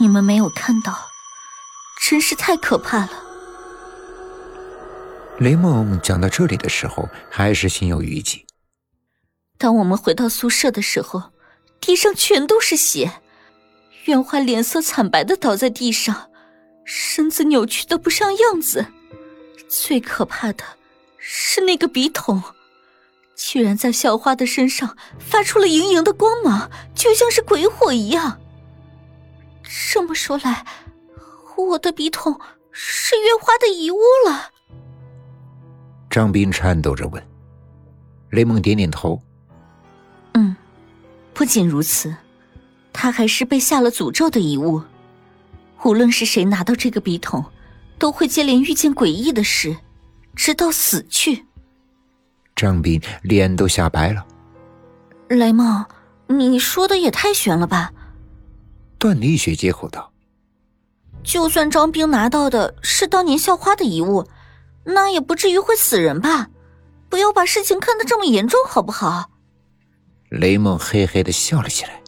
你们没有看到，真是太可怕了。雷梦讲到这里的时候，还是心有余悸。当我们回到宿舍的时候，地上全都是血，袁花脸色惨白的倒在地上，身子扭曲的不像样子。最可怕的是那个笔筒。居然在校花的身上发出了莹莹的光芒，就像是鬼火一样。这么说来，我的笔筒是月花的遗物了。张斌颤抖着问。雷蒙点点头。嗯，不仅如此，他还是被下了诅咒的遗物。无论是谁拿到这个笔筒，都会接连遇见诡异的事，直到死去。张斌脸都吓白了。雷梦，你说的也太悬了吧？段丽雪接口道：“就算张兵拿到的是当年校花的遗物，那也不至于会死人吧？不要把事情看得这么严重，好不好？”雷梦嘿嘿的笑了起来。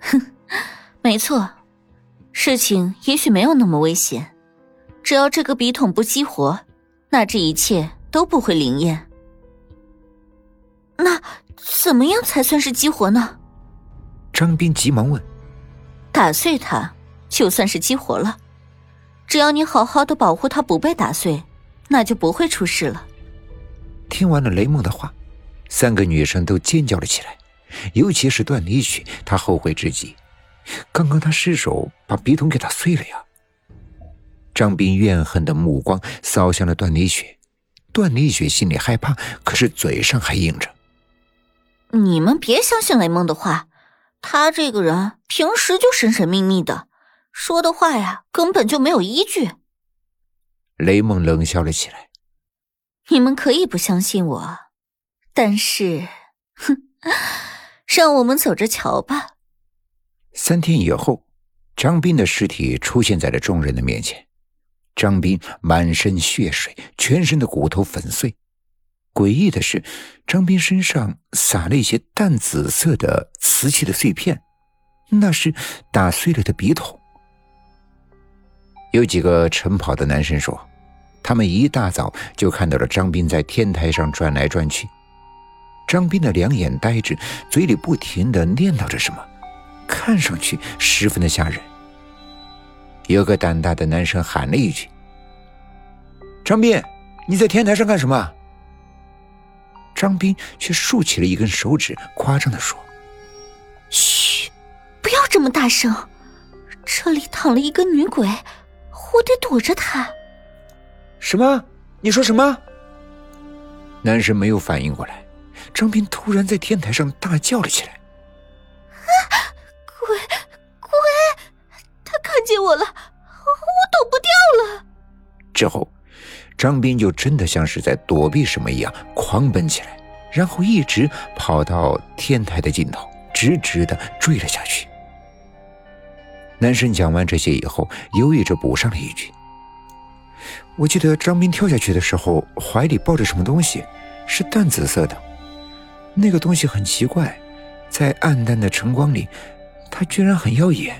哼，没错，事情也许没有那么危险，只要这个笔筒不激活，那这一切都不会灵验。那怎么样才算是激活呢？张斌急忙问：“打碎它，就算是激活了。只要你好好的保护它不被打碎，那就不会出事了。”听完了雷梦的话，三个女生都尖叫了起来，尤其是段丽雪，她后悔至极，刚刚她失手把笔筒给打碎了呀。张斌怨恨的目光扫向了段丽雪，段丽雪心里害怕，可是嘴上还硬着。你们别相信雷梦的话，他这个人平时就神神秘秘的，说的话呀根本就没有依据。雷梦冷笑了起来：“你们可以不相信我，但是，哼，让我们走着瞧吧。”三天以后，张斌的尸体出现在了众人的面前。张斌满身血水，全身的骨头粉碎。诡异的是，张斌身上撒了一些淡紫色的瓷器的碎片，那是打碎了的笔筒。有几个晨跑的男生说，他们一大早就看到了张斌在天台上转来转去。张斌的两眼呆滞，嘴里不停的念叨着什么，看上去十分的吓人。有个胆大的男生喊了一句：“张斌，你在天台上干什么？”张斌却竖起了一根手指，夸张的说：“，这么大声，这里躺了一个女鬼，我得躲着她。”什么？你说什么？男生没有反应过来，张斌突然在天台上大叫了起来：“啊，鬼鬼！他看见我了，我躲不掉了。”之后。张斌就真的像是在躲避什么一样，狂奔起来，然后一直跑到天台的尽头，直直的坠了下去。男生讲完这些以后，犹豫着补上了一句：“我记得张斌跳下去的时候，怀里抱着什么东西，是淡紫色的。那个东西很奇怪，在暗淡的晨光里，它居然很耀眼。”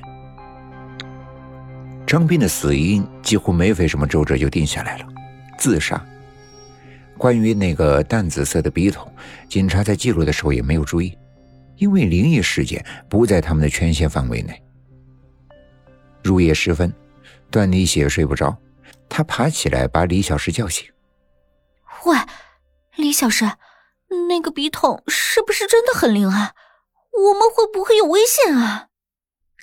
张斌的死因几乎没费什么周折就定下来了。自杀。关于那个淡紫色的笔筒，警察在记录的时候也没有注意，因为灵异事件不在他们的权限范围内。入夜时分，段丽雪睡不着，她爬起来把李小石叫醒。喂，李小石，那个笔筒是不是真的很灵啊？我们会不会有危险啊？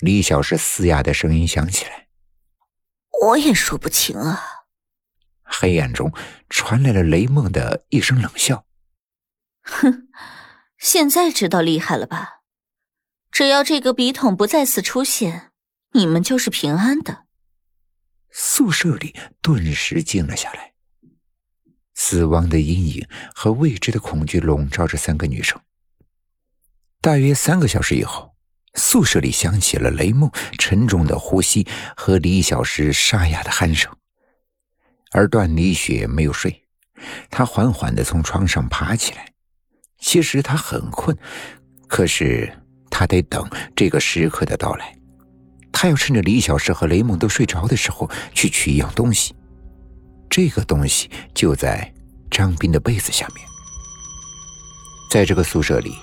李小石嘶哑的声音响起来。我也说不清啊。黑暗中传来了雷梦的一声冷笑：“哼，现在知道厉害了吧？只要这个笔筒不再次出现，你们就是平安的。”宿舍里顿时静了下来，死亡的阴影和未知的恐惧笼罩着三个女生。大约三个小时以后，宿舍里响起了雷梦沉重的呼吸和李小石沙哑的鼾声。而段丽雪没有睡，她缓缓的从床上爬起来。其实她很困，可是她得等这个时刻的到来。他要趁着李小石和雷蒙都睡着的时候去取一样东西。这个东西就在张斌的被子下面。在这个宿舍里，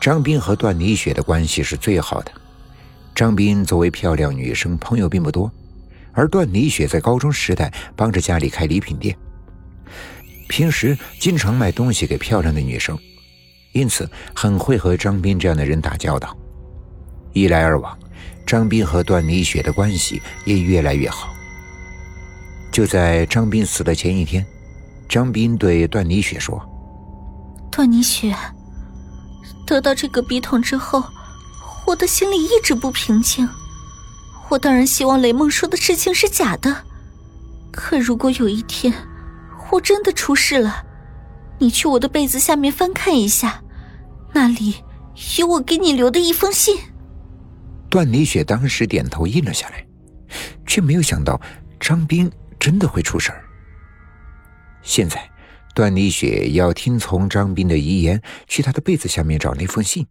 张斌和段丽雪的关系是最好的。张斌作为漂亮女生，朋友并不多，而段丽雪在高中时代帮着家里开礼品店，平时经常卖东西给漂亮的女生，因此很会和张斌这样的人打交道。一来二往，张斌和段丽雪的关系也越来越好。就在张斌死的前一天，张斌对段丽雪说：“段丽雪，得到这个笔筒之后。”我的心里一直不平静，我当然希望雷梦说的事情是假的。可如果有一天我真的出事了，你去我的被子下面翻看一下，那里有我给你留的一封信。段丽雪当时点头应了下来，却没有想到张斌真的会出事儿。现在，段丽雪要听从张斌的遗言，去他的被子下面找那封信。